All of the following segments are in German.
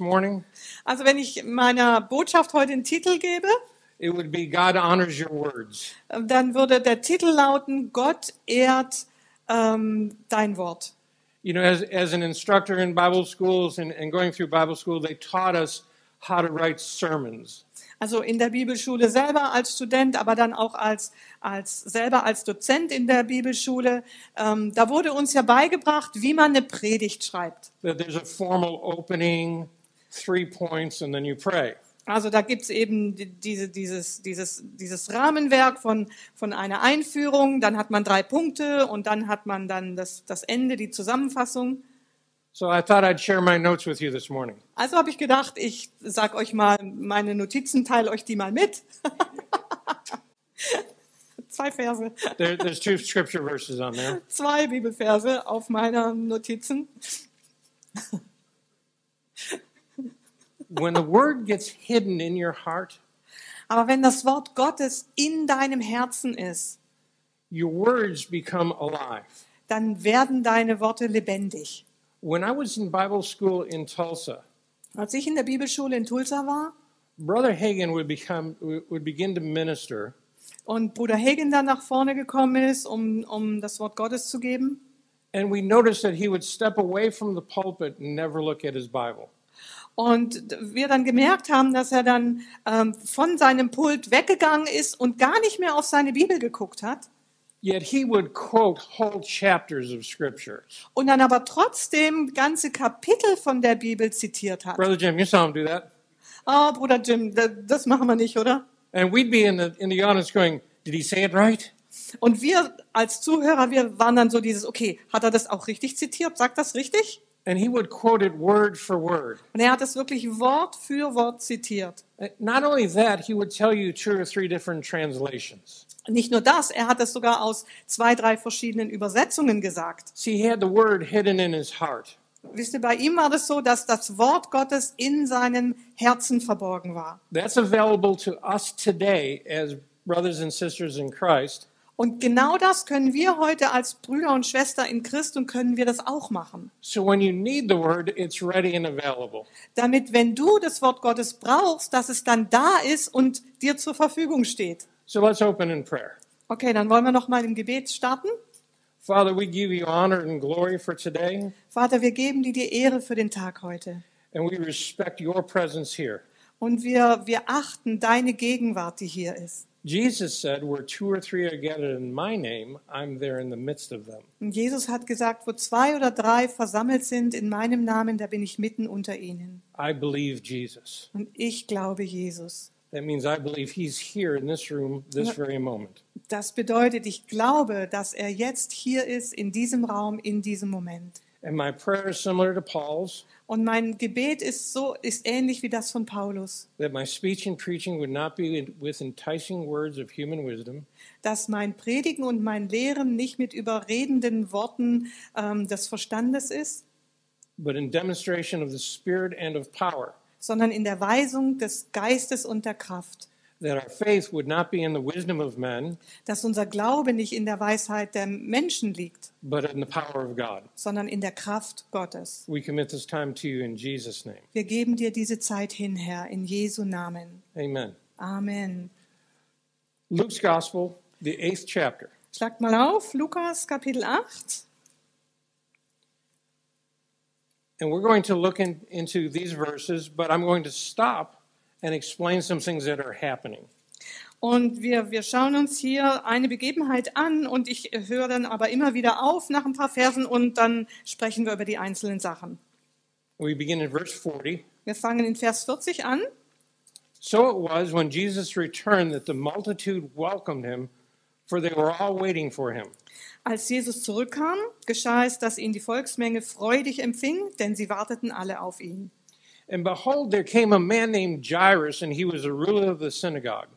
morning, Also wenn ich meiner Botschaft heute einen Titel gebe, it would be God honors your words. dann würde der Titel lauten, Gott ehrt ähm, dein Wort. You know, as, as an instructor in Bible schools and, and going through Bible school, they taught us how to write sermons. Also in der Bibelschule selber als Student, aber dann auch als, als selber als Dozent in der Bibelschule. Ähm, da wurde uns ja beigebracht, wie man eine Predigt schreibt. That there's a formal opening, three points, and then you pray. Also da gibt's eben die- diese, dieses, dieses, dieses Rahmenwerk von, von einer Einführung, dann hat man drei Punkte und dann hat man dann das, das Ende, die Zusammenfassung. So I thought I'd share my notes with you this morning. Also habe ich gedacht, ich sag euch mal meine Notizen, teile euch die mal mit. Zwei Verse, There, there's two scripture verses on there. zwei Bibelverse auf meiner Notizen. When the word gets hidden in your heart, Aber wenn das Wort Gottes in deinem Herzen ist, your words become alive. dann werden deine Worte lebendig. When I was in Bible school in Tulsa, Als ich in der Bibelschule in Tulsa war Brother Hagan would become would begin to minister, und Bruder Hagen dann nach vorne gekommen ist, um, um das Wort Gottes zu geben, and we noticed that he would step away from the pulpit and never look at his Bible. Und wir dann gemerkt haben, dass er dann ähm, von seinem Pult weggegangen ist und gar nicht mehr auf seine Bibel geguckt hat. Yet he would quote whole chapters of scripture. Und dann aber trotzdem ganze Kapitel von der Bibel zitiert hat. Brother Jim, you saw him do that. Ah, Bruder Jim, da- das machen wir nicht, oder? And we'd be in the in the audience going, Did he say it right? Und wir als Zuhörer, wir waren dann so dieses, okay, hat er das auch richtig zitiert? Sagt das richtig? And he would quote it word for word. Und er hat es wirklich Wort für Wort zitiert. Not only that, he would tell you two or three different translations. Nicht nur das, er hat es sogar aus zwei, drei verschiedenen Übersetzungen gesagt. See, he had the word hidden in his heart. Wisst ihr, bei ihm war das so, dass das Wort Gottes in seinem Herzen verborgen war. That's available to us today as brothers and sisters in Christ. Und genau das können wir heute als Brüder und Schwester in Christus können wir das auch machen. So when you need the word, it's ready and available. Damit, wenn du das Wort Gottes brauchst, dass es dann da ist und dir zur Verfügung steht. So let's open in prayer. Okay, dann wollen wir noch mal im Gebet starten. Father, we give you honor and glory for today, Vater, wir geben dir die Ehre für den Tag heute. and we respect your presence here. Und wir, wir achten deine Gegenwart, die hier ist. Jesus said, Where two or three are gathered in my name, I'm there in the midst of them. Und Jesus hat gesagt, wo zwei oder drei versammelt sind in meinem Namen, da bin ich mitten unter ihnen. I believe Jesus. Und ich glaube Jesus. That means I believe he's here in this room this very moment. Das bedeutet, ich glaube, dass er jetzt hier ist, in diesem Raum, in diesem Moment. And my prayer is similar to Paul's Und mein Gebet ist so, ist ähnlich wie das von Paulus, that my speech and preaching would not be with enticing words of human wisdom, dass mein Predigen und mein Lehren nicht mit überredenden Worten ähm, des Verstandes ist, but in demonstration of the Spirit and of power, sondern in der Weisung des Geistes und der Kraft. that our faith would not be in the wisdom of men, Dass unser Glaube nicht in der Weisheit der Menschen liegt, but in the power of God. sondern in der Kraft Gottes. We commit this time to you in Jesus' name. Wir geben dir diese Zeit hin, Herr, in Jesu Namen. Amen. Amen. Luke's Gospel, the eighth chapter. Schlagt mal auf, Lukas Kapitel 8. And we're going to look in, into these verses, but I'm going to stop and explain some things that are happening. Und wir, wir schauen uns hier eine Begebenheit an und ich höre dann aber immer wieder auf nach ein paar Versen und dann sprechen wir über die einzelnen Sachen. We begin in verse 40. Wir fangen in Vers 40 an. So it was when Jesus returned that the multitude welcomed him, for they were all waiting for him. Als Jesus zurückkam, geschah es, dass ihn die Volksmenge freudig empfing, denn sie warteten alle auf ihn. And behold, there came a man named Jairus, and he was a ruler of the synagogue.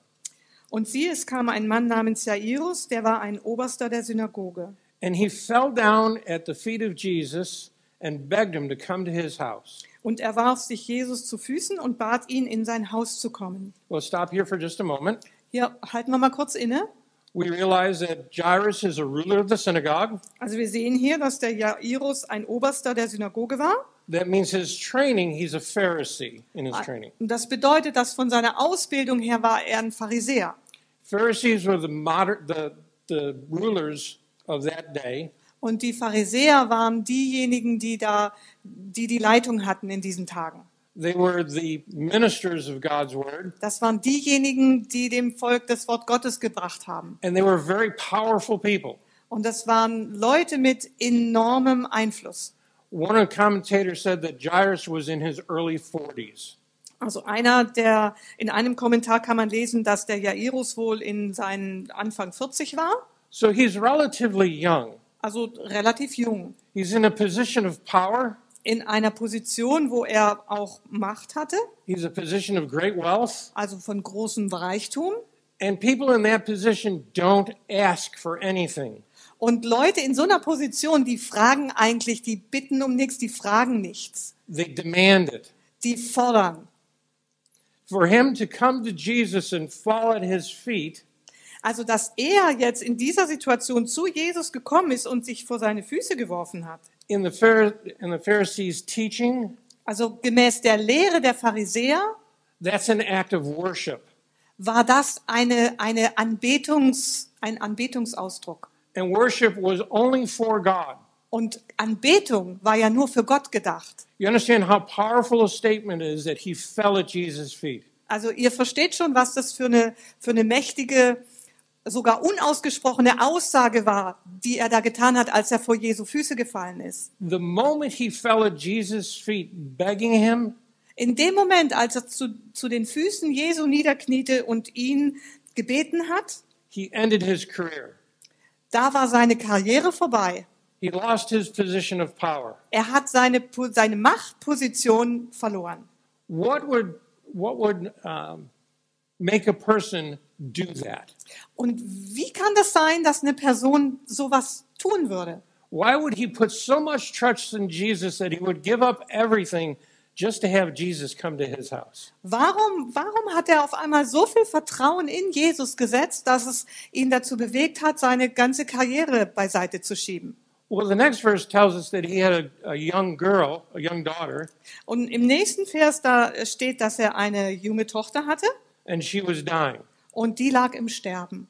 Und siehe, es kam ein Mann namens Jairus, der war ein Oberster der Synagoge. And he fell down at the feet of Jesus and begged him to come to his house. Und er warf sich Jesus zu Füßen und bat ihn, in sein Haus zu kommen. We'll stop here for just a moment. Hier halten wir mal kurz inne. We realize that Jairus is a ruler of the synagogue. Also wir sehen hier, dass der Jairus ein Oberster der Synagoge war. That means his training, he's a Pharisee in his training. Und das bedeutet, dass von seiner Ausbildung her war er ein Pharisäer. Pharisees were the, moder- the, the rulers of that day. Und die Pharisäer waren diejenigen, die da, die die Leitung hatten in diesen Tagen. They were the ministers of God's word, Das waren diejenigen, die dem Volk das Wort Gottes gebracht haben. and they were very powerful people. Und das waren Leute mit enormem Einfluss. One of the commentators said that Jairus was in his early 40s. Also einer, der in einem Kommentar kann man lesen, dass der Jairus wohl in seinen Anfang 40 war, So he's relatively young. also relativ jung, He's in a position of power. In einer Position, wo er auch Macht hatte, He's a position of great wealth. also von großem Reichtum. And people in that position don't ask for anything. Und Leute in so einer Position, die fragen eigentlich, die bitten um nichts, die fragen nichts, They demand it. die fordern. For him to come to Jesus and fall at his feet Also, dass er jetzt in dieser Situation zu Jesus gekommen ist und sich vor seine Füße geworfen hat. In the, Phar- in the Pharisees' teaching, Also gemäß der Lehre der Pharisäer that's an act of worship. war das eine, eine Anbetungs, ein Anbetungsausdruck. And worship was only for God. Und Anbetung war ja nur für Gott gedacht. You understand how powerful a statement is that he fell at Jesus' feet. Also ihr versteht schon, was das für eine, für eine mächtige, sogar unausgesprochene Aussage war, die er da getan hat, als er vor Jesu Füße gefallen ist. The moment he fell at Jesus' feet, begging him, In dem Moment, als er zu, zu den Füßen Jesu niederkniete und ihn gebeten hat, he ended his career. da war seine Karriere vorbei. He lost his position of power. Er hat seine, seine Machtposition verloren. What would, what would um, make a person do that? Und wie kann das sein, dass eine Person sowas tun würde? Why would he put so much trust in Jesus that he would give up everything just to have Jesus come to his house? Warum, warum hat er auf einmal so viel Vertrauen in Jesus gesetzt, dass es ihn dazu bewegt hat, seine ganze Karriere beiseite zu schieben? Well, the next verse tells us that he had a, a young girl, a young daughter, Und im nächsten Vers da steht, dass er eine junge Tochter hatte and she was dying. Und die lag im Sterben.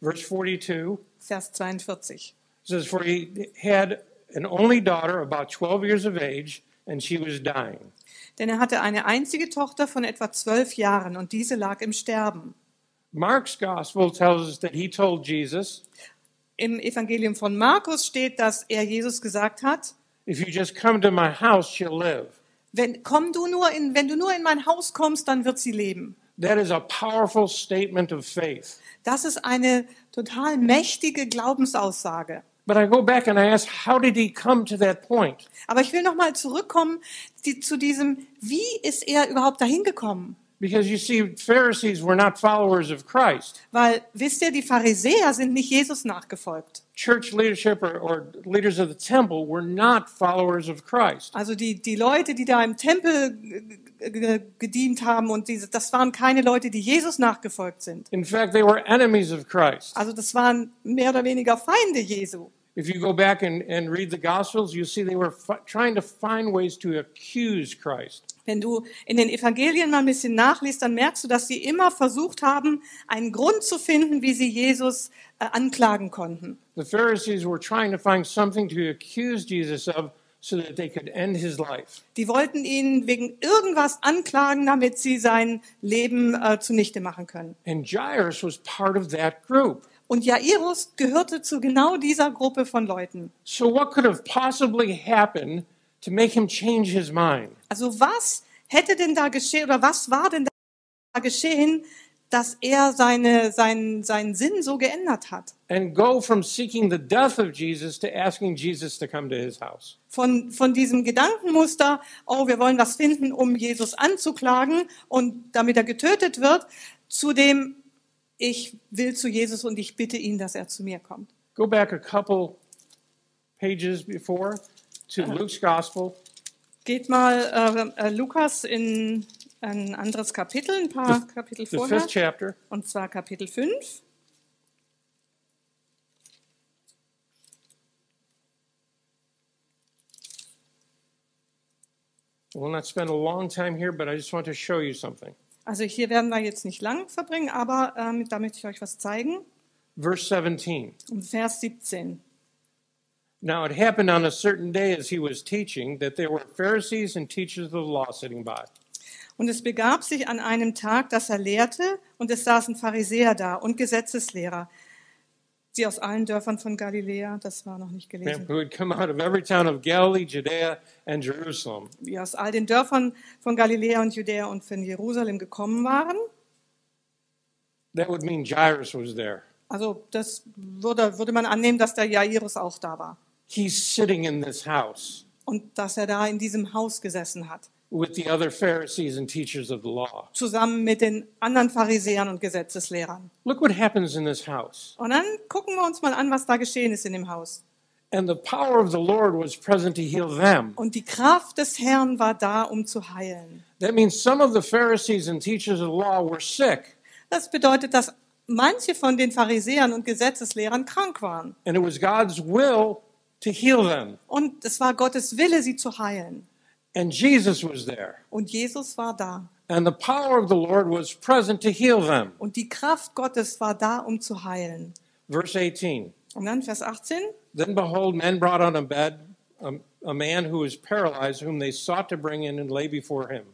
Verse 42 Vers 42. says, For he had an only daughter about 12 years of age, and she was dying. Denn er hatte eine einzige Tochter von etwa zwölf Jahren und diese lag im Sterben. Mark's gospel tells us that he told Jesus, Im Evangelium von Markus steht, dass er Jesus gesagt hat, If you just come to my house, she'll live. wenn, komm du nur in, wenn du nur in mein Haus kommst, dann wird sie leben. That is a powerful statement of faith. Das ist eine total mächtige Glaubensaussage. But I go back and I ask, how did he come to that point? Aber ich will nochmal zurückkommen die, zu diesem, wie ist er überhaupt dahin gekommen? Because you see, Pharisees were not followers of Christ. Weil, wisst ihr, die Pharisäer sind nicht Jesus nachgefolgt. Church leadership or, or leaders of the temple were not followers of Christ. Also die, die Leute, die da im Tempel gedient haben und diese, das waren keine Leute, die Jesus nachgefolgt sind. In fact, they were enemies of Christ. Also das waren mehr oder weniger Feinde Jesu. If you go back and, and read the Gospels, you see they were trying to find ways to accuse Christ. Wenn du in den Evangelien mal ein bisschen nachliest, dann merkst du, dass sie immer versucht haben, einen Grund zu finden, wie sie Jesus äh, anklagen konnten. The Pharisees were trying to find something to accuse Jesus of so that they could end his life. Die wollten ihn wegen irgendwas anklagen, damit sie sein Leben äh, zunichte machen können. And Jairus was part of that group. Und Jairus gehörte zu genau dieser Gruppe von Leuten. So, what could have possibly happened to make him change his mind? Also was hätte denn da geschehen oder was war denn da geschehen, dass er seine, seinen, seinen Sinn so geändert hat? And go from seeking the death of Jesus to asking Jesus to come to his house. Von, von diesem Gedankenmuster, oh, wir wollen was finden, um Jesus anzuklagen und damit er getötet wird, zu dem, ich will zu Jesus und ich bitte ihn, dass er zu mir kommt. Go back a couple pages before to Luke's Gospel, Geht mal äh, äh, Lukas in ein anderes Kapitel, ein paar the, Kapitel vorher. Und zwar Kapitel 5. We'll not spend a long time here, but I just want to show you something. Also hier werden wir jetzt nicht lang verbringen, aber ähm, da möchte ich euch was zeigen. Verse 17. Vers 17. Now it happened on a certain day as he was teaching that there were Pharisees and teachers of the law sitting by. Und es begab sich an einem Tag, dass er lehrte, und es saßen Pharisäer da und Gesetzeslehrer, die aus allen Dörfern von Galiläa, das war noch nicht gelesen, die aus all den Dörfern von Galiläa und Judäa und von Jerusalem gekommen waren. That would mean Jairus was there. Also das würde, würde man annehmen, dass der Jairus auch da war. He's sitting in this house. Und dass er da in diesem Haus gesessen hat, with the other Pharisees and teachers of the law. zusammen mit den anderen Pharisäern und Gesetzeslehrern. Look what happens in this house. Und dann gucken wir uns mal an, was da geschehen ist in dem Haus. And the power of the Lord was present to heal them. Und die Kraft des Herrn war da, um zu heilen. That means some of the Pharisees and teachers of the law were sick, Das bedeutet, dass manche von den Pharisäern und Gesetzeslehrern krank waren. and it was God's will to heal them. Und es war Gottes Wille, sie zu heilen. And Jesus was there. Und Jesus war da. And the power of the Lord was present to heal them. Und die Kraft Gottes war da, um zu heilen. Verse 18. Und dann Vers 18. Then behold, men brought on a bed a, a man who was paralyzed, whom they sought to bring in and lay before him.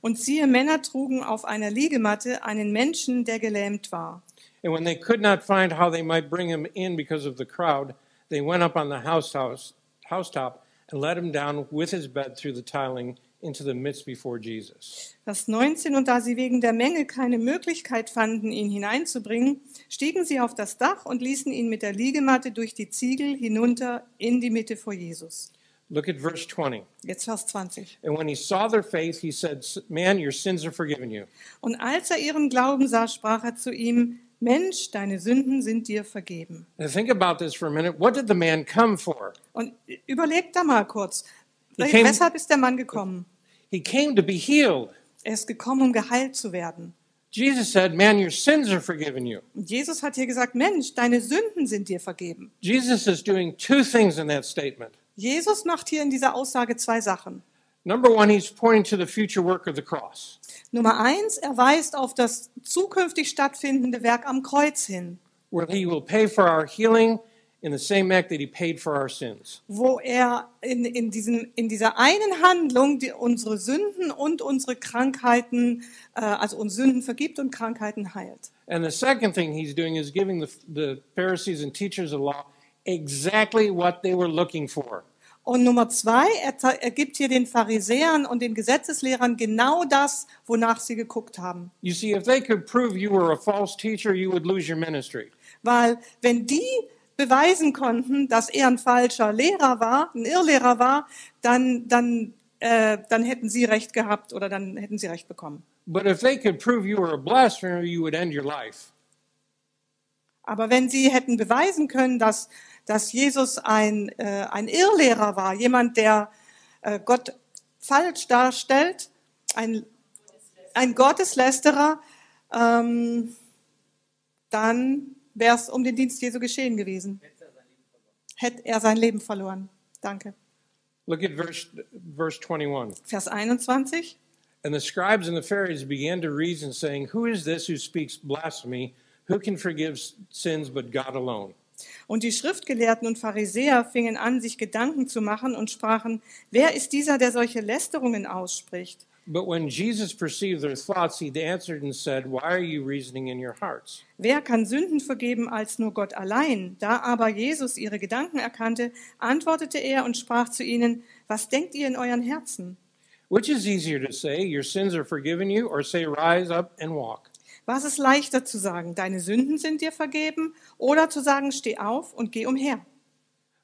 Und siehe, Männer trugen auf einer Liegematte einen Menschen, der gelähmt war. And when they could not find how they might bring him in because of the crowd, they went up on the house house housetop and let him down with his bed through the tiling into the midst before Jesus. Vers 19. Und da sie wegen der Menge keine Möglichkeit fanden, ihn hineinzubringen, stiegen sie auf das Dach und ließen ihn mit der Liegematte durch die Ziegel hinunter in die Mitte vor Jesus. Look at verse 20. Jetzt Vers 20. And when he saw their faith, he said, Man, your sins are forgiven you. Und als er ihren Glauben sah, sprach er zu ihm, Mensch, deine Sünden sind dir vergeben. Now think about this for a minute. What did the man come for? Und überlegt da mal kurz, came- weshalb ist der Mann gekommen? He came to be healed. Er ist gekommen, um geheilt zu werden. Jesus said, Man, your sins are forgiven you. Jesus hat hier gesagt, Mensch, deine Sünden sind dir vergeben. Jesus is doing two things in that statement. Jesus macht hier in dieser Aussage zwei Sachen. Number one, he's pointing to the future work of the cross. Nummer eins, er weist auf das zukünftig stattfindende Werk am Kreuz hin, where he will pay for our healing in the same act that he paid for our sins. wo er in, in, diesen, in dieser einen Handlung unsere Sünden und unsere Krankheiten, äh, also uns Sünden vergibt und Krankheiten heilt. And the second thing he's doing is giving the, the Pharisees and teachers of law exactly what they were looking for. Und Nummer zwei, er, er gibt hier den Pharisäern und den Gesetzeslehrern genau das, wonach sie geguckt haben. You see, if they could prove you were a false teacher, you would lose your ministry. Weil wenn die beweisen konnten, dass er ein falscher Lehrer war, ein Irrlehrer war, dann, dann, äh, dann hätten sie recht gehabt oder dann hätten sie recht bekommen. But if they could prove you were a blasphemer, you would end your life. Aber wenn sie hätten beweisen können, dass, dass Jesus ein, äh, ein Irrlehrer war, jemand, der äh, Gott falsch darstellt, ein, ein Gotteslästerer, ähm, dann wäre es um den Dienst Jesu geschehen gewesen. Hätte er sein Leben verloren. Danke. Look at verse, verse 21. Vers 21. And the scribes and the Pharisees began to reason, saying, Who is this who speaks blasphemy? Who can forgive sins but God alone? Und die Schriftgelehrten und Pharisäer fingen an, sich Gedanken zu machen und sprachen, wer ist dieser, der solche Lästerungen ausspricht? But when Jesus perceived their thoughts, he answered and said, Why are you reasoning in your hearts? Wer kann Sünden vergeben als nur Gott allein? Da aber Jesus ihre Gedanken erkannte, antwortete er und sprach zu ihnen, was denkt ihr in euren Herzen? Which is easier to say, Your sins are forgiven you, or say, Rise up and walk? Was ist leichter zu sagen, deine Sünden sind dir vergeben, oder zu sagen, steh auf und geh umher?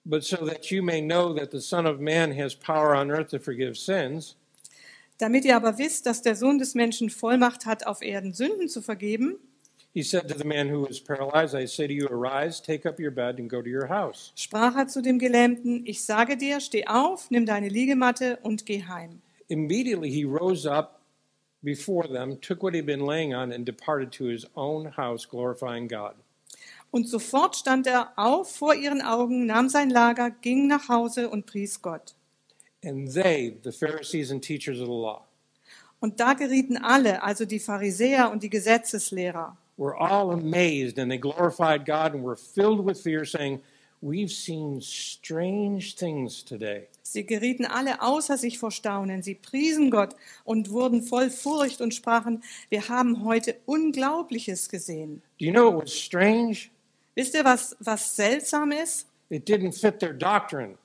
But so that you may know that the Son of Man has power on earth to forgive sins, Damit ihr aber wisst, dass der Sohn des Menschen Vollmacht hat, auf Erden Sünden zu vergeben, he said to the man who was paralyzed, I say to you, Arise, take up your bed, and go to your house. sprach er zu dem Gelähmten, ich sage dir, steh auf, nimm deine Liegematte und geh heim. Immediately he rose up before them, took what he had been laying on, and departed to his own house, glorifying God. Und sofort stand er auf vor ihren Augen, nahm sein Lager, ging nach Hause und pries Gott. And they, the Pharisees and teachers of the law, Und da gerieten alle, also die Pharisäer und die Gesetzeslehrer, were all amazed and they glorified God and were filled with fear, saying, We've seen strange things today. Sie gerieten alle außer sich vor Staunen. Sie priesen Gott und wurden voll Furcht und sprachen, wir haben heute Unglaubliches gesehen. Do you know what was strange? Wisst ihr, was, was seltsam ist? It didn't fit their doctrine.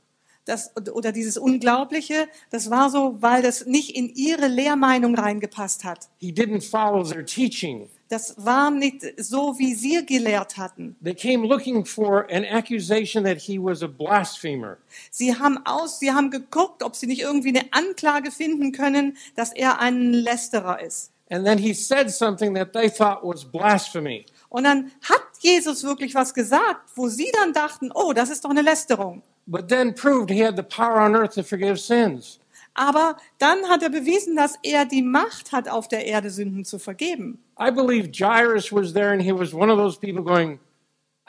Das, oder dieses Unglaubliche, das war so, weil das nicht in ihre Lehrmeinung reingepasst hat. He didn't follow their teaching. Das war nicht so, wie sie gelehrt hatten. They came looking for an accusation that he was a blasphemer. Sie haben aus, sie haben geguckt, ob sie nicht irgendwie eine Anklage finden können, dass er ein Lästerer ist. And then he said something that they thought was blasphemy. Und dann hat Jesus wirklich was gesagt, wo sie dann dachten, oh, das ist doch eine Lästerung. But then proved he had the power on earth to forgive sins. Aber dann hat er bewiesen, dass er die Macht hat, auf der Erde Sünden zu vergeben. I believe Jairus was there and he was one of those people going,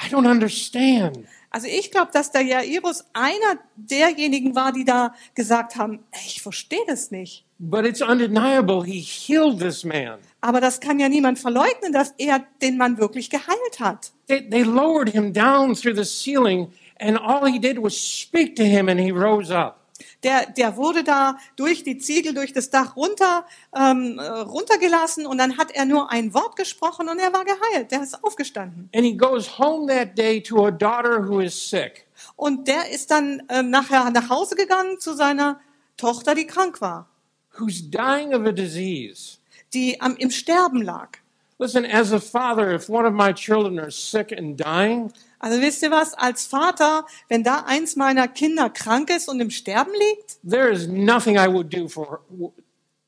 I don't understand. Also ich glaube, dass der Jairus einer derjenigen war, die da gesagt haben, "Ey, ich verstehe das nicht. But it's undeniable he healed this man. Aber das kann ja niemand verleugnen, dass er den Mann wirklich geheilt hat. They, they lowered him down through the ceiling and all he did was speak to him and he rose up. Der, der wurde da durch die Ziegel, durch das Dach runter, ähm, äh, runtergelassen und dann hat er nur ein Wort gesprochen und er war geheilt. Der ist aufgestanden. And he goes home that day to a daughter who is sick. Und der ist dann ähm, nachher nach Hause gegangen zu seiner Tochter, die krank war, who's dying of a disease. die am, im Sterben lag. Listen, as a father, if one of my children are sick and dying, Also wisst ihr was, als Vater, wenn da eins meiner Kinder krank ist und im Sterben liegt, there is nothing I would do for her,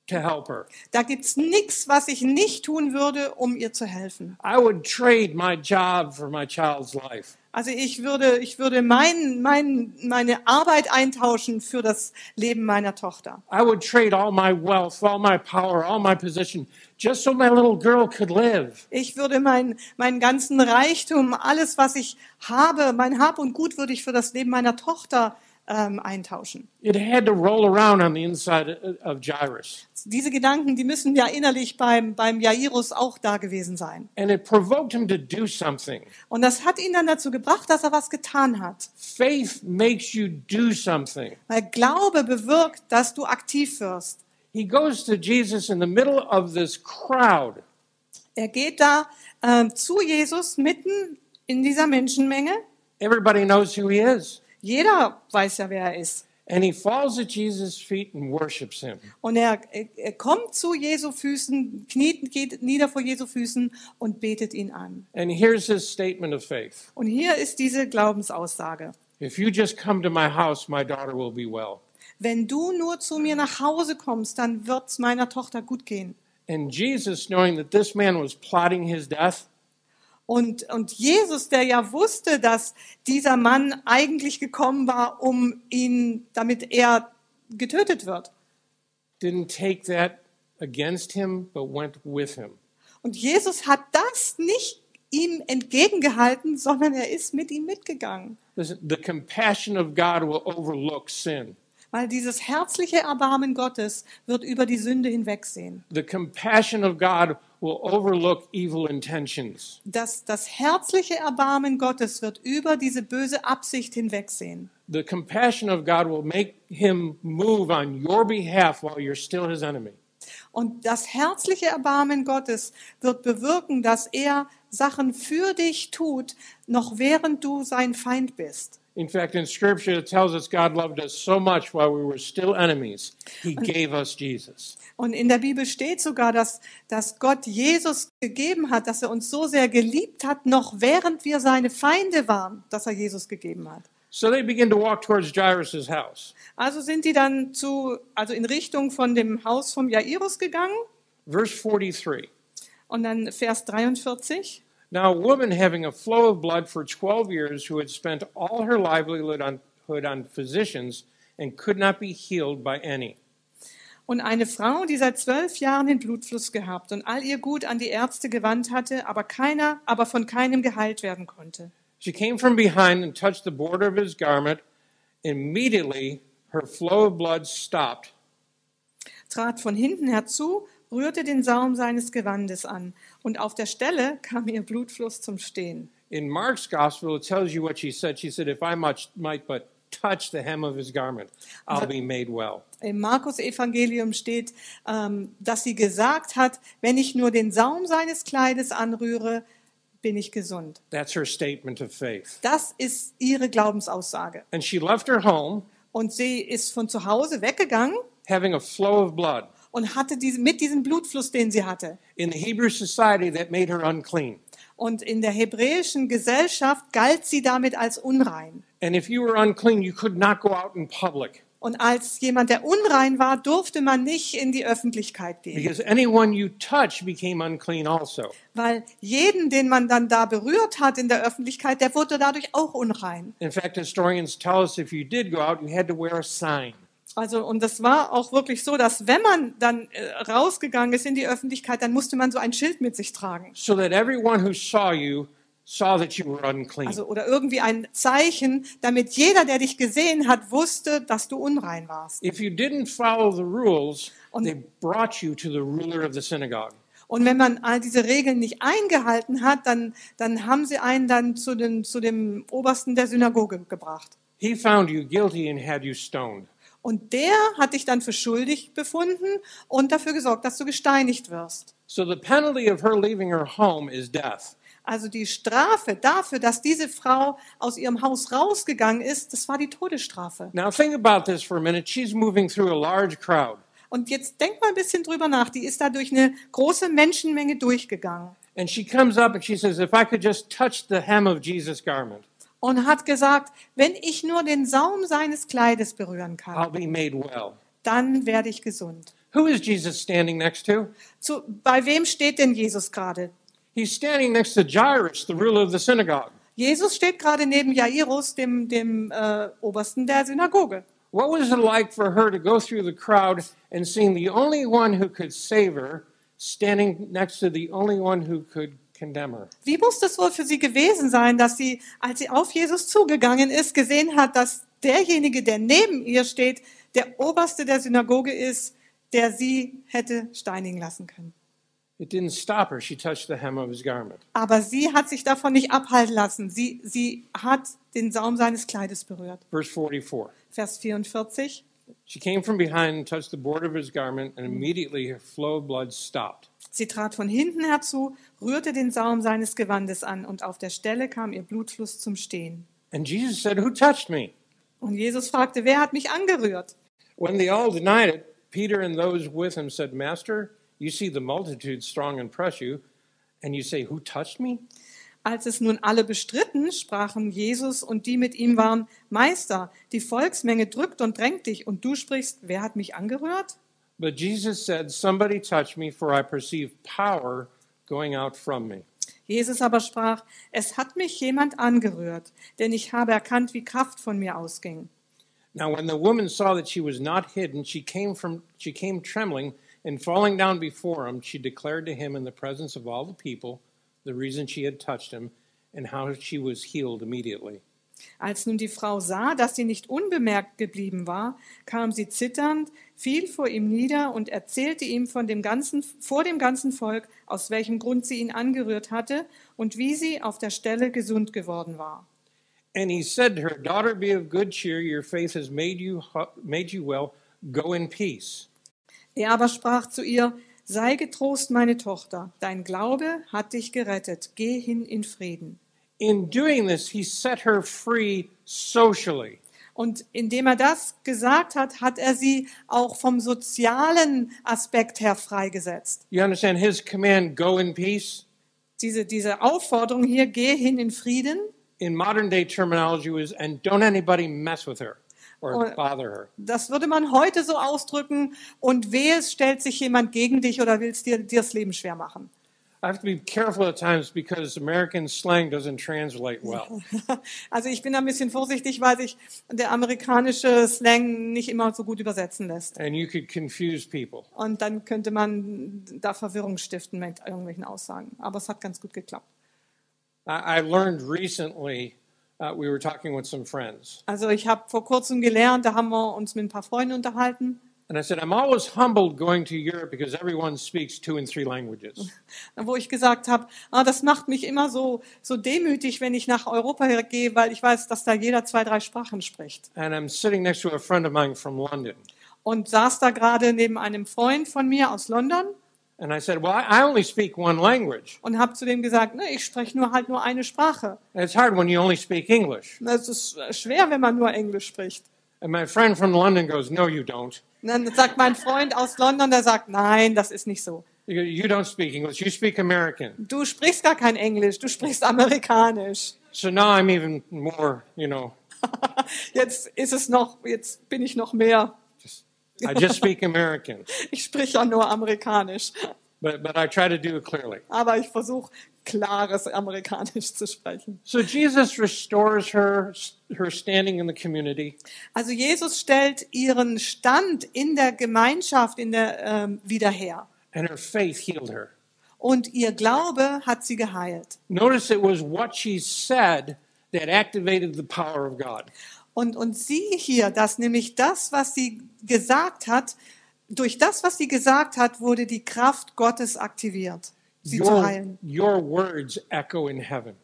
to help her. da gibt's nichts, was ich nicht tun würde, um ihr zu helfen. I would trade my job for my child's life. Also ich würde, ich würde mein, mein, meine Arbeit eintauschen für das Leben meiner Tochter. I would trade all my wealth, all my power, all my position, just so my little girl could live. Ich würde mein, meinen ganzen Reichtum, alles, was ich habe, mein Hab und Gut würde ich für das Leben meiner Tochter ähm, eintauschen. It had to roll around on the inside of Jairus. Diese Gedanken, die müssen ja innerlich beim, beim Jairus auch da gewesen sein. And it provoked him to do something. Und das hat ihn dann dazu gebracht, dass er was getan hat. Faith makes you do something. Weil Glaube bewirkt, dass du aktiv wirst. He goes to Jesus in the middle of this crowd. Er geht da ähm, zu Jesus mitten in dieser Menschenmenge. Everybody knows who he is. Jeder weiß ja, wer er ist. And he falls at Jesus' feet and worships him. Und er, er kommt zu Jesu Füßen, kniet, geht nieder vor Jesu Füßen und betet ihn an. And here's his statement of faith Und hier ist diese Glaubensaussage. If you just come to my house, my daughter will be well. Wenn du nur zu mir nach Hause kommst, dann wird's meiner Tochter gut gehen. And Jesus, knowing that this man was plotting his death, Und, und Jesus, der ja wusste, dass dieser Mann eigentlich gekommen war, um ihn, damit er getötet wird. didn't take that against him, but went with him. Und Jesus hat das nicht ihm entgegengehalten, sondern er ist mit ihm mitgegangen. The compassion of God will overlook sin. Weil dieses herzliche Erbarmen Gottes wird über die Sünde hinwegsehen. The compassion of God will overlook evil intentions. Das, das herzliche Erbarmen Gottes wird über diese böse Absicht hinwegsehen. The compassion of God will make him move on your behalf while you're still his enemy. Und das herzliche Erbarmen Gottes wird bewirken, dass er Sachen für dich tut, noch während du sein Feind bist. In fact, in Scripture, it tells us God loved us so much while we were still enemies, He gave us Jesus. Und in der Bibel steht sogar, dass, dass Gott Jesus gegeben hat, dass er uns so sehr geliebt hat, noch während wir seine Feinde waren, dass er Jesus gegeben hat. So they begin to walk towards Jairus' house. Also sind die dann zu, also in Richtung von dem Haus vom Jairus gegangen. Verse 43. Und dann Vers 43. Now, a woman having a flow of blood for 12 years, who had spent all her livelihood on, physicians and could not be healed by any. Und eine Frau, die seit zwölf Jahren den Blutfluss gehabt und all ihr Gut an die Ärzte gewandt hatte, aber keiner, aber von keinem geheilt werden konnte. She came from behind and touched the border of his garment. Immediately, her flow of blood stopped, trat von hinten herzu, rührte den Saum seines Gewandes an, und auf der Stelle kam ihr Blutfluss zum Stehen. In Mark's gospel, it tells you what she said. She said, If I might but touch the hem of his garment, I'll be made well. Im Markus-Evangelium steht, ähm, dass sie gesagt hat, wenn ich nur den Saum seines Kleides anrühre, bin ich gesund. That's her statement of faith. Das ist ihre Glaubensaussage. And she left her home Und sie ist von zu Hause weggegangen having a flow of blood. Und hatte diese, mit diesem Blutfluss, den sie hatte. In the Hebrew society, that made her unclean. Und in der hebräischen Gesellschaft galt sie damit als unrein. And if you were unclean, you could not go out in public Und als jemand, der unrein war, durfte man nicht in die Öffentlichkeit gehen. because anyone you touch became unclean also. Weil jeden, den man dann da berührt hat in der Öffentlichkeit, der wurde dadurch auch unrein. In fact, historians tell us if you did go out, you had to wear a sign. Also, und das war auch wirklich so, dass wenn man dann äh, rausgegangen ist in die Öffentlichkeit, dann musste man so ein Schild mit sich tragen. so that everyone who saw you saw that you were unclean. Also, oder irgendwie ein Zeichen, damit jeder, der dich gesehen hat, wusste, dass du unrein warst. If you didn't follow the rules, Und- they brought you to the ruler of the synagogue. Und wenn man all diese Regeln nicht eingehalten hat, dann, dann haben sie einen dann zu, den, zu dem Obersten der Synagoge gebracht. He found you guilty and had you stoned. Und der hat dich dann für schuldig befunden und dafür gesorgt, dass du gesteinigt wirst. So the penalty of her leaving her home is death. Also die Strafe dafür, dass diese Frau aus ihrem Haus rausgegangen ist, das war die Todesstrafe. Now think about this for a minute. She's moving through a large crowd, Und jetzt denk mal ein bisschen drüber nach. Die ist da durch eine große Menschenmenge durchgegangen and she comes up and she says, "If I could just touch the hem of Jesus' garment, und hat gesagt, wenn ich nur den Saum seines Kleides berühren kann, I'll be made well." dann werde ich gesund. Who is Jesus standing next to? Zu, bei wem steht denn Jesus gerade? He's standing next to Jairus, the ruler of the synagogue. Jesus steht gerade neben Jairus, dem, dem äh, Obersten der Synagoge. What was it like for her to go through the crowd and seeing the only one who could save her standing next to the only one who could Wie muss das wohl für sie gewesen sein, dass sie, als sie auf Jesus zugegangen ist, gesehen hat, dass derjenige, der neben ihr steht, der Oberste der Synagoge ist, der sie hätte steinigen lassen können. It didn't stop her. She touched the hem of his garment. Aber sie hat sich davon nicht abhalten lassen. Sie, sie hat den Saum seines Kleides berührt. Verse 44. Vers 44. She came from behind and touched the border of his garment, and immediately her flow of blood stopped. Sie trat von hinten herzu, rührte den Saum seines Gewandes an und auf der Stelle kam ihr Blutfluss zum Stehen. And Jesus said, Who touched me? Und Jesus fragte, wer hat mich angerührt? When they all denied it, Peter and those with him said, Master, you see the multitude strong and press you, and you say, Who touched me? Als es nun alle bestritten, sprachen Jesus und die mit ihm waren, Meister, die Volksmenge drückt und drängt dich, und du sprichst, wer hat mich angerührt? But Jesus said, Somebody touched me, for I perceive power going out from me. Jesus aber sprach, es hat mich jemand angerührt, denn ich habe erkannt, wie Kraft von mir ausging. Now, when the woman saw that she was not hidden, she came from she came trembling, and falling down before him, she declared to him in the presence of all the people the reason she had touched him, and how she was healed immediately. Als nun die Frau sah, dass sie nicht unbemerkt geblieben war, kam sie zitternd, fiel vor ihm nieder und erzählte ihm von dem ganzen, vor dem ganzen Volk, aus welchem Grund sie ihn angerührt hatte und wie sie auf der Stelle gesund geworden war. And he said to her, "Daughter, be of good cheer; your faith has made you made you well. Go in peace." Er aber sprach zu ihr, Sei getrost, meine Tochter, dein Glaube hat dich gerettet, geh hin in Frieden. In doing this, he set her free socially. Und indem er das gesagt hat, hat er sie auch vom sozialen Aspekt her freigesetzt. You understand his command, "Go in peace." Diese, diese Aufforderung hier, geh hin in Frieden, In modern day terminology, was and don't anybody mess with her or her. das würde man heute so ausdrücken, und wehe, es stellt sich jemand gegen dich oder will es dir, dir das Leben schwer machen. I have to be careful at times because American slang doesn't translate well. Also ich bin ein bisschen vorsichtig, weil sich der amerikanische Slang nicht immer so gut übersetzen lässt. and you could confuse people. Und dann könnte man da Verwirrung stiften mit irgendwelchen Aussagen. Aber es hat ganz gut geklappt. I, I learned recently uh, we were talking with some friends. Also ich habe vor kurzem gelernt, da haben wir uns mit ein paar Freunden unterhalten. And I said, I'm always humbled going to Europe because everyone speaks two and three languages. wo ich gesagt habe, ah, das macht mich immer so, so demütig, wenn ich nach Europa gehe, weil ich weiß, dass da jeder zwei, drei Sprachen spricht. And I'm sitting next to a friend of mine from London. Und saß da gerade neben einem Freund von mir aus London And I said, Well, I I only speak one language. und habe zu dem gesagt, ne, ich spreche nur halt nur eine Sprache. And it's hard when you only speak English. Das ist schwer, wenn man nur Englisch spricht. And my friend from London goes, No, you don't. Und dann sagt mein Freund aus London, der sagt, nein, das ist nicht so. You, don't speak English, you speak American. Du sprichst gar kein Englisch, du sprichst Amerikanisch. So now I'm even more, you know, Jetzt ist es noch, jetzt bin ich noch mehr. just, I just speak American. Ich spreche ja nur Amerikanisch. But, but I try to do it clearly. Aber ich versuche klares Amerikanisch zu sprechen. So Jesus restores her, her standing in the community. Also Jesus stellt ihren Stand in der Gemeinschaft in der, ähm, wieder her. and her faith healed her. Und ihr Glaube hat sie geheilt. Notice it was what she said that activated the power of God. Und, und sie hier, dass nämlich das, was sie gesagt hat, durch das, was sie gesagt hat, wurde die Kraft Gottes aktiviert, sie zu Your, heilen. your words echo in heaven.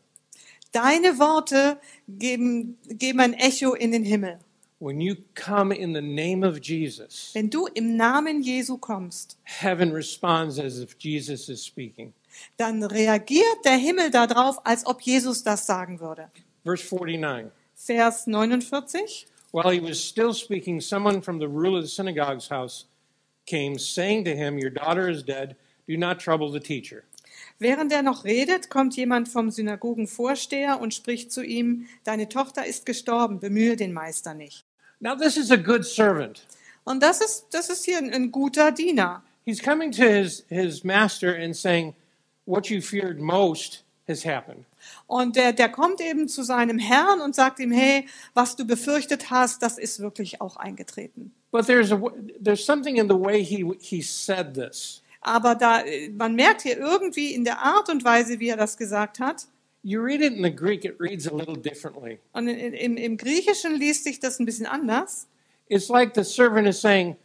Deine Worte geben, geben ein Echo in den Himmel. When you come in the name of Jesus, Wenn du im Namen Jesu kommst, heaven responds as if Jesus is speaking. dann reagiert der Himmel darauf, als ob Jesus das sagen würde. Verse 49. Vers 49. While he was still speaking, someone from the ruler of the synagogue's house came, saying to him, Your daughter is dead. Do not trouble the teacher. Während er noch redet, kommt jemand vom Synagogenvorsteher und spricht zu ihm, Deine Tochter ist gestorben, bemühe den Meister nicht. Now, this is a good servant. Und das ist, das ist hier ein, ein guter Diener. He's coming to his, his master and saying, What you feared most has happened. Und der, der kommt eben zu seinem Herrn und sagt ihm, hey, was du befürchtet hast, das ist wirklich auch eingetreten. But there's, a, there's something in the way he, he said this. Aber da, äh, man merkt hier irgendwie in der Art und Weise, wie er das gesagt hat, You read it in the Greek, it reads a little differently. und in, im, im Griechischen liest sich das ein bisschen anders. It's like the servant is saying,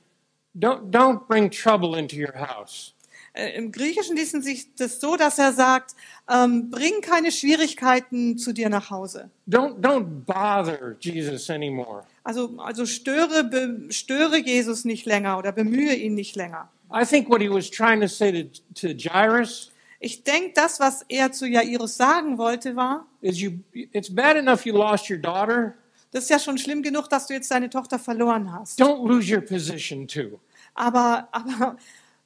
Don't, don't bring trouble into your house. Äh, Im Griechischen liest sich das so, dass er sagt, ähm, bring keine Schwierigkeiten zu dir nach Hause. Don't, don't bother Jesus anymore. Also, also störe, be, störe Jesus nicht länger oder bemühe ihn nicht länger. I think what he was trying to say to, to Jairus Ich denke, das, was er zu Jairus sagen wollte, war, is you, it's bad enough you lost your daughter. das ist ja schon schlimm genug, dass du jetzt deine Tochter verloren hast. Don't lose your position too. Aber, aber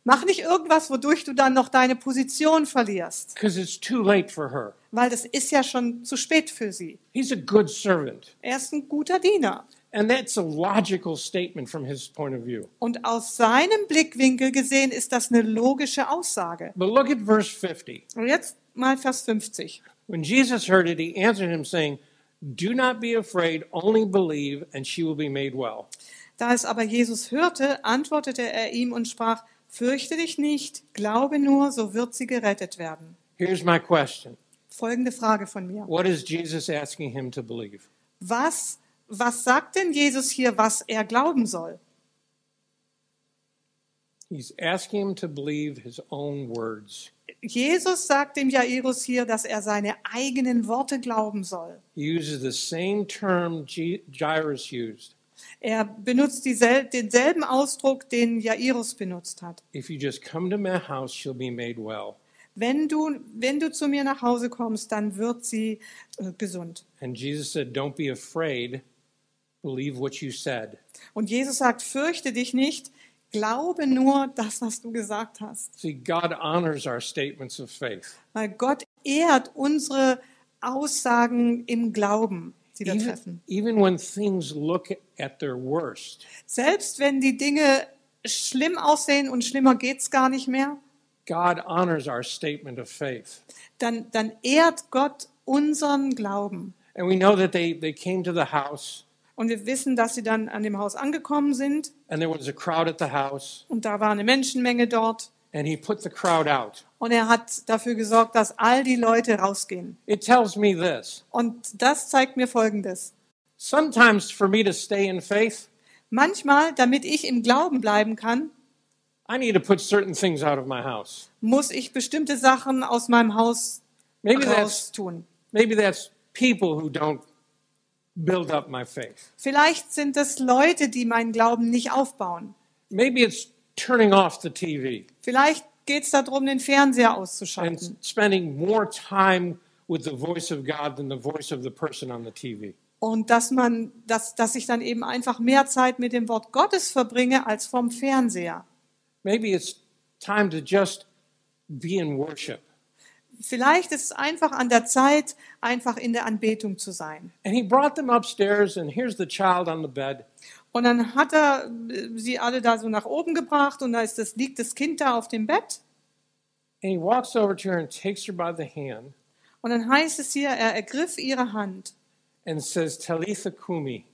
mach nicht irgendwas, wodurch du dann noch deine Position verlierst. because it's too late for her. Weil das ist ja schon zu spät für sie. He's a good servant. Er ist ein guter Diener. And that's a logical statement from his point of view. Und aus seinem Blickwinkel gesehen ist das eine logische Aussage. But look at verse 50. Und jetzt mal Vers 50. When Jesus heard it, he answered him, saying, Do not be afraid, only believe, and she will be made well. Da es aber Jesus hörte, antwortete er ihm und sprach, Fürchte dich nicht, glaube nur, so wird sie gerettet werden. Here's my question Folgende Frage von mir. What is Jesus asking him to believe? Was, was sagt denn Jesus hier, was er glauben soll? He's asking him to believe his own words. Jesus sagt dem Jairus hier, dass er seine eigenen Worte glauben soll. He uses the same term Jairus used. Er benutzt diesel denselben Ausdruck, den Jairus benutzt hat. If you just come to my house, she'll be made well. Wenn du, wenn du zu mir nach Hause kommst, dann wird sie äh, gesund. And Jesus said, Don't be afraid, believe what you said. Und Jesus sagt, fürchte dich nicht, glaube nur das, was du gesagt hast. See, God honors our statements of faith. Weil Gott ehrt unsere Aussagen im Glauben, die Even, treffen. even when things look at their worst, Selbst wenn die Dinge schlimm aussehen und schlimmer geht's gar nicht mehr, God honors our statement of faith. dann, dann ehrt Gott unseren Glauben. And we know that they, they came to the house, Und wir wissen, dass sie dann an dem Haus angekommen sind and there was a crowd at the house, und da war eine Menschenmenge dort and he put the crowd out. Und er hat dafür gesorgt, dass all die Leute rausgehen. It tells me this. Und das zeigt mir Folgendes. Sometimes for me to stay in faith, Manchmal, damit ich im Glauben bleiben kann, I need to put certain things out of my house. muss ich bestimmte Sachen aus meinem Haus Maybe that's raustun. maybe that's people who don't build up my faith. Vielleicht sind es Leute, die meinen Glauben nicht aufbauen. Maybe it's turning off the TV Vielleicht geht es darum, den Fernseher and auszuschalten spending more time with the voice of God than the voice of the person on the TV. und dass man, dass, dass ich dann eben einfach mehr Zeit mit dem Wort Gottes verbringe als vom Fernseher. Maybe it's time to just be in worship. Vielleicht ist es einfach an der Zeit, einfach in der Anbetung zu sein. And he brought them upstairs, and here's the child on the bed. Und dann hat er äh, sie alle da so nach oben gebracht und da ist das, liegt das Kind da auf dem Bett. And he walks over to her and takes her by the hand Und dann heißt es hier, er ergriff ihre Hand and says, Talitha Kumi.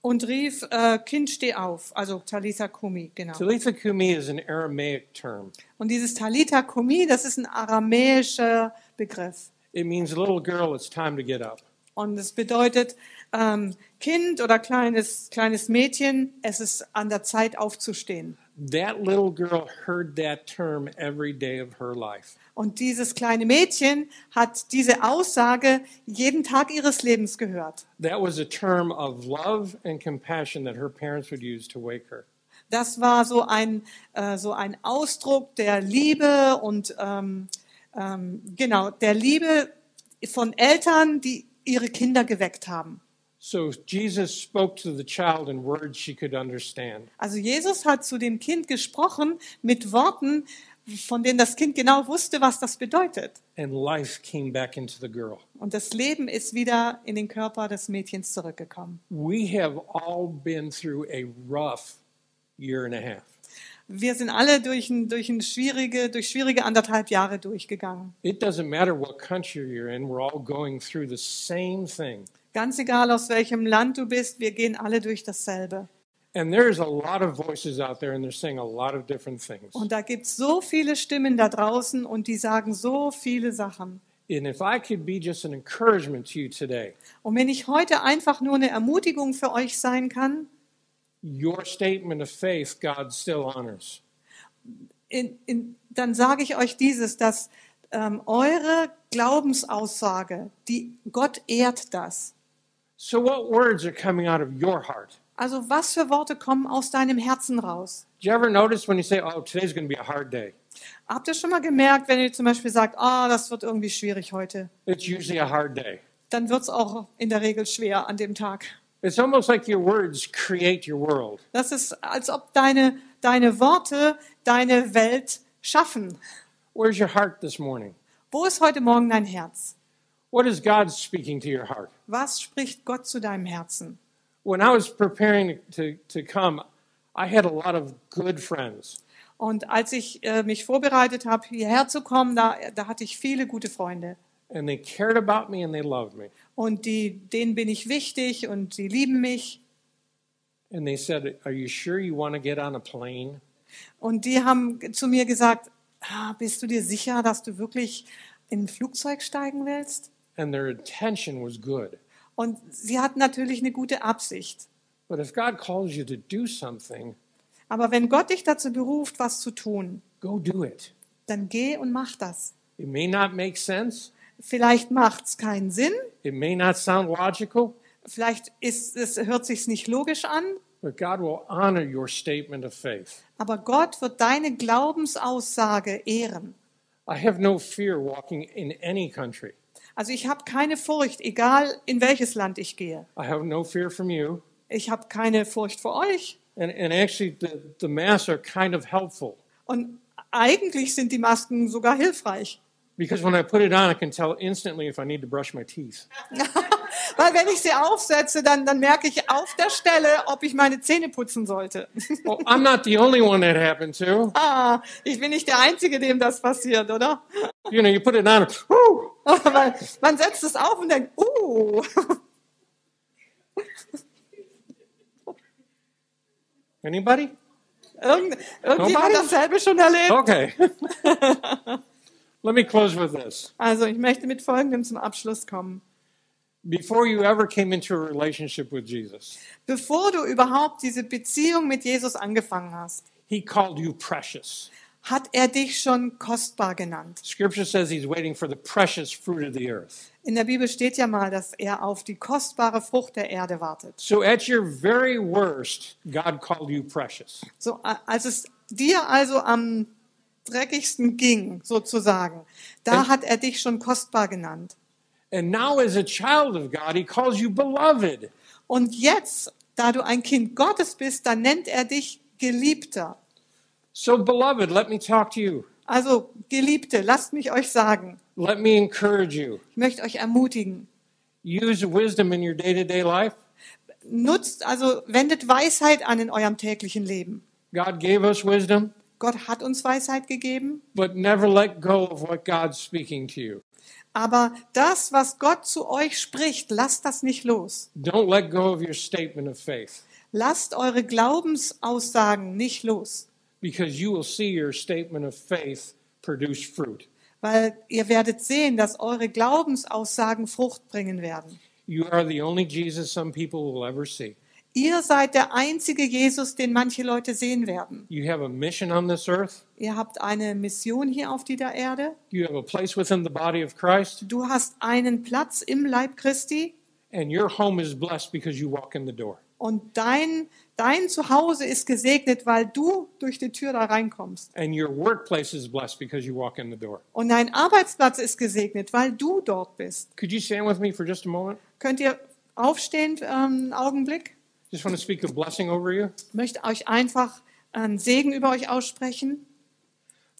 und rief, äh, Kind, steh auf. Also Talitha Kumi, genau. Talitha Kumi is an Aramaic term. Und dieses Talitha Kumi, das ist ein aramäischer Begriff. It means little girl, it's time to get up. Und es bedeutet ähm, Kind oder kleines, kleines Mädchen, es ist an der Zeit aufzustehen. That little girl heard that term every day of her life. Und dieses kleine Mädchen hat diese Aussage jeden Tag ihres Lebens gehört. That was a term of love and compassion that her parents would use to wake her. Das war so ein, äh, so ein Ausdruck der Liebe und ähm, ähm, genau der Liebe von Eltern, die ihre Kinder geweckt haben. So Jesus spoke to the child in words she could understand. Also Jesus hat zu dem Kind gesprochen mit Worten, von denen das Kind genau wusste, was das bedeutet. And life came back into the girl. Und das Leben ist wieder in den Körper des Mädchens zurückgekommen. We have all been through a rough year and a half. Wir sind alle durch, ein, durch, ein schwierige, durch schwierige anderthalb Jahre durchgegangen. It doesn't matter what country you're in, we're all going through the same thing. Ganz egal, aus welchem Land du bist, wir gehen alle durch dasselbe. And there's a lot of voices out there, and they're saying a lot of different things. Und da gibt es so viele Stimmen da draußen und die sagen so viele Sachen. And if I could be just an encouragement to you today, Und wenn ich heute einfach nur eine Ermutigung für euch sein kann, your statement of faith, God still honors. in, in, dann sage ich euch dieses, dass ähm, eure Glaubensaussage, die Gott ehrt das. So, what words are coming out of your heart? Also was für Worte kommen aus deinem Herzen raus? Do you ever notice when you say, Oh, today's going to be a hard day? Habt ihr schon mal gemerkt, wenn ihr zum Beispiel sagt, ah, das wird irgendwie schwierig heute, It's usually a hard day. dann wird es auch in der Regel schwer an dem Tag. It's almost like your words create your world. Das ist, als ob deine, deine Worte deine Welt schaffen. Where's your heart this morning? Wo ist heute Morgen dein Herz? What is God speaking to your heart? Was spricht Gott zu deinem Herzen? When I was preparing to, to come, I had a lot of good friends. Und als ich äh, mich vorbereitet habe, hierher zu kommen, da, da hatte ich viele gute Freunde. and they cared about me and they loved me. Und die, denen bin ich wichtig und sie lieben mich. And they said, Are you sure you want to get on a plane? Und die haben zu mir gesagt, ah, bist du dir sicher, dass du wirklich in ein Flugzeug steigen willst? And their intention was good. Und sie hatten natürlich eine gute Absicht. But if God calls you to do something, Aber wenn Gott dich dazu beruft, was zu tun, go do it. dann geh und mach das. It may not make sense, Vielleicht macht's keinen Sinn, it may not sound logical, vielleicht ist es, hört sich's nicht logisch an, but God will honor your statement of faith. aber Gott wird deine Glaubensaussage ehren. I have no fear walking in any country. Also ich habe keine Furcht, egal in welches Land ich gehe. I have no fear from you. Ich habe keine Furcht vor euch. And, and actually, the, the masks are kind of helpful Und eigentlich sind die Masken sogar hilfreich. because when I put it on, I can tell instantly if I need to brush my teeth. Weil wenn ich sie aufsetze, dann, dann merke ich auf der Stelle, ob ich meine Zähne putzen sollte. Well, I'm not the only one that happened to. ah, ich bin nicht der Einzige, dem das passiert, oder? You know, you put it on, whoo, Man, man setzt es auf und denkt, uh. anybody? Irgend, irgendjemand Nobody? dasselbe schon erlebt? Okay. Let me close with this. Also ich möchte mit Folgendem zum Abschluss kommen. Before you ever came into a relationship with Jesus, Bevor du überhaupt diese Beziehung mit Jesus angefangen hast, he called you precious. Hat er dich schon kostbar genannt. Scripture says he's waiting for the precious fruit of the earth. In der Bibel steht ja mal, dass er auf die kostbare Frucht der Erde wartet. So at your very worst, God called you precious. So, als es dir also am dreckigsten ging, sozusagen, da Und- hat er dich schon kostbar genannt. And now as a child of God, he calls you beloved. Und jetzt, da du ein Kind Gottes bist, dann nennt er dich Geliebter. So beloved, let me talk to you. Also, Geliebte, lasst mich euch sagen, Let me encourage you. ich möchte euch ermutigen. Use wisdom in your day-to-day life. Nutzt, also wendet Weisheit an in eurem täglichen Leben. God gave us wisdom, Gott hat uns Weisheit gegeben, but never let go of what God's speaking to you. aber das, was Gott zu euch spricht, lasst das nicht los. Don't let go of your statement of faith Lasst eure Glaubensaussagen nicht los, because you will see your statement of faith produce fruit. weil ihr werdet sehen, dass eure Glaubensaussagen Frucht bringen werden. You are the only Jesus some people will ever see. Ihr seid der einzige Jesus, den manche Leute sehen werden. You have a mission on this earth. Ihr habt eine Mission hier auf dieser Erde. You have a place within the body of Christ, Du hast einen Platz im Leib Christi and your home is blessed because you walk in the door. Und dein, dein Zuhause ist gesegnet, weil du durch die Tür da reinkommst. And your workplace is blessed because you walk in the door. Und dein Arbeitsplatz ist gesegnet, weil du dort bist. Could you stand with me for just a moment? Könnt ihr aufstehen ähm, einen Augenblick? Just want to speak a blessing over you. Ich möchte euch einfach einen Segen über euch aussprechen.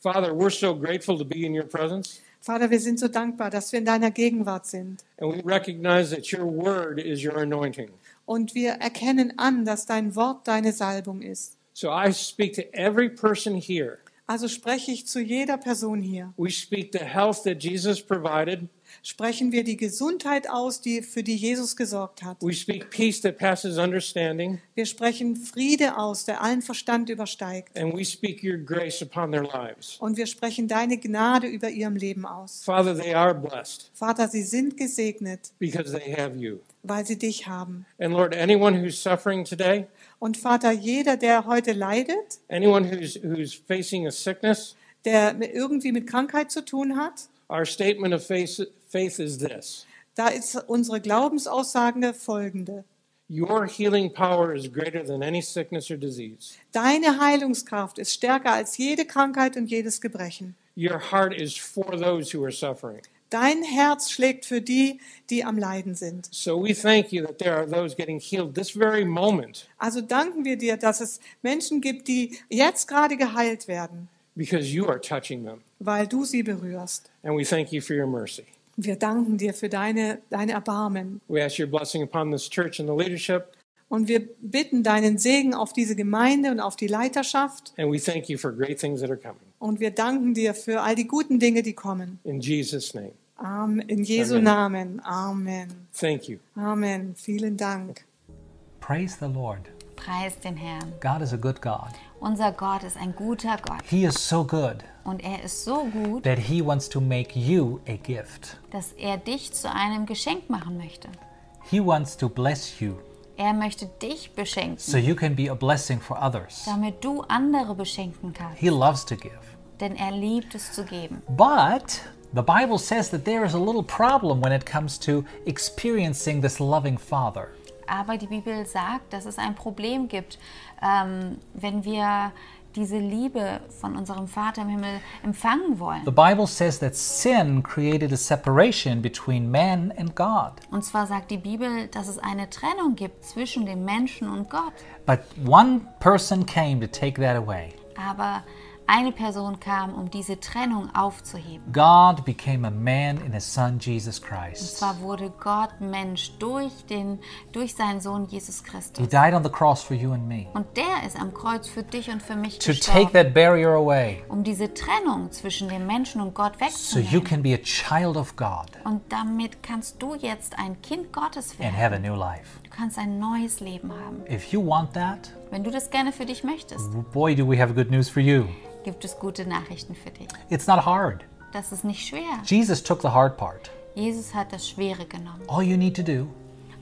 Father, we're so grateful to be in your presence, Vater, wir sind so dankbar, dass wir in deiner Gegenwart sind. and we recognize that your word is your anointing. Und wir erkennen an, dass dein Wort deine Salbung ist. So I speak to every person here. Also spreche ich zu jeder Person hier. We speak the health that Jesus provided. Sprechen wir die Gesundheit aus, die, für die Jesus gesorgt hat. We speak peace that passes understanding. Wir sprechen Friede aus, der allen Verstand übersteigt. And we speak your grace upon their lives. Und wir sprechen deine Gnade über ihrem Leben aus. Father, they are blessed Vater, sie sind gesegnet, because they have you. Weil sie dich haben. And Lord, anyone who's suffering today, Und Vater, jeder, der heute leidet, anyone who's, who's facing a sickness, der irgendwie mit Krankheit zu tun hat, our statement of faith, faith is this da ist unsere Glaubensaussage folgende. Your healing power is greater than any sickness or disease. Deine Heilungskraft ist stärker als jede Krankheit und jedes Gebrechen. Your heart is for those who are suffering. Dein Herz schlägt für die, die am Leiden sind. So we thank you that there are those getting healed this very moment Also danken wir dir, dass es Menschen gibt, die jetzt gerade geheilt werden, because you are touching them. weil du sie berührst. And we thank you for your mercy. Wir danken dir für deine, deine Erbarmen. We ask your blessing upon this church and the leadership. Und wir bitten deinen Segen auf diese Gemeinde und auf die Leiterschaft. And we thank you for great things that are coming. Und wir danken dir für all die guten Dinge, die kommen. In Jesus' name, Amen. In Jesu Amen. Namen. Amen. thank you. Amen. Vielen Dank. Praise the Lord. Preis den Herrn. God is a good God. Unser Gott ist ein guter Gott He is so good und er ist so gut, that He wants to make you a gift. dass er dich zu einem Geschenk machen möchte. He wants to bless you Er möchte dich beschenken, so you can be a blessing for others. damit du andere beschenken kannst. He loves to give. Denn er liebt es zu geben. But the Bible says that there is a little problem when it comes to experiencing this loving Father. Aber die Bibel sagt, dass es ein Problem gibt, ähm, wenn wir diese Liebe von unserem Vater im Himmel empfangen wollen. The Bible says that sin created a separation between man and God. Und zwar sagt die Bibel, dass es eine Trennung gibt zwischen dem Menschen und Gott. But one person came to take that away. Aber eine Person kam, um diese Trennung aufzuheben. God became a man in his son Jesus Und Christ. zwar wurde Gott Mensch durch, den, durch seinen Sohn Jesus He Christus. died on the cross for you and me Und der ist am Kreuz für dich und für mich to take gestorben, that barrier away um diese Trennung zwischen dem Menschen und Gott so you wegzunehmen. can be a child of God Und damit kannst du jetzt ein Kind Gottes and werden. have a new life. Du kannst ein neues Leben haben. If you want that, Wenn du das gerne für dich möchtest, boy, do we have good news for you. gibt es gute Nachrichten für dich. It's not hard. Das ist nicht schwer. Jesus took the hard part. Jesus hat das Schwere genommen. All you need to do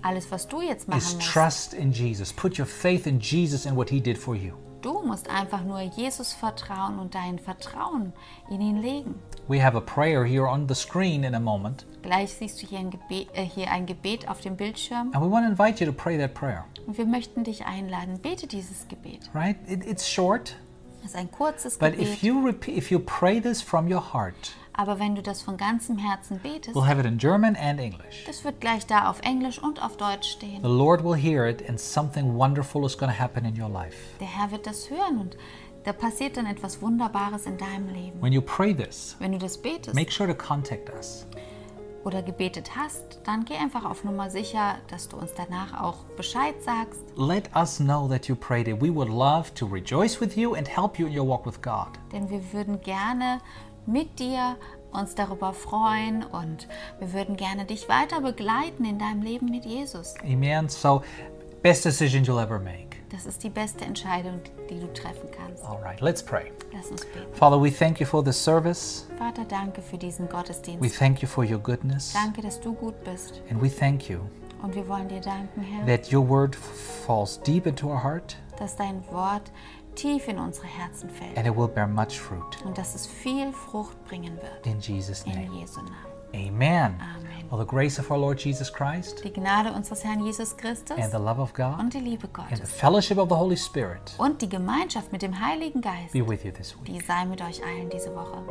Alles, was du jetzt is machen musst, trust in Jesus. Put your faith in Jesus and what he did for you. du musst einfach nur Jesus vertrauen und dein Vertrauen in ihn legen. We have a prayer here on the screen in a moment, Gleich siehst du hier ein Gebet, äh, hier ein Gebet auf dem Bildschirm and we want to invite you to pray that prayer. und wir möchten dich einladen. Bete dieses Gebet. Right? It, it's short, Es ist ein kurzes but Gebet, if you repeat, if you pray this from your heart, aber wenn du das von ganzem Herzen betest, we'll have it in German and English. das wird gleich da auf Englisch und auf Deutsch stehen. The Lord will hear it, and something wonderful is going to happen in your life. Der Herr wird das hören und da passiert dann etwas Wunderbares in deinem Leben. When you pray this, Wenn du das betest make sure to contact us. Oder gebetet hast, dann geh einfach auf Nummer sicher, dass du uns danach auch Bescheid sagst. Let us know that you prayed it. We would love to rejoice with you and help you in your walk with God. Denn wir würden gerne mit dir uns darüber freuen und wir würden gerne dich weiter begleiten in deinem Leben mit Jesus. Amen. So, best decision you'll ever make. Das ist die beste Entscheidung, die du treffen kannst. All right, let's pray. Lass uns beten. Father, we thank you for this service. Vater, danke für diesen Gottesdienst. We thank you for your goodness. Danke, dass du gut bist. And we thank you Und wir wollen dir danken, Herr, that your word falls deep into our heart dass dein Wort tief in unsere Herzen fällt and it will bear much fruit. und dass es viel Frucht bringen wird. In Jesus' name. In. Jesu Namen. Amen. Amen. Well, the grace of our Lord Jesus Christ Die Gnade unseres Herrn Jesus Christus and the love of God und die Liebe and the Gottes fellowship of the Holy Spirit und die Gemeinschaft mit dem Heiligen Geist, be with you this week. die sei mit euch allen diese Woche.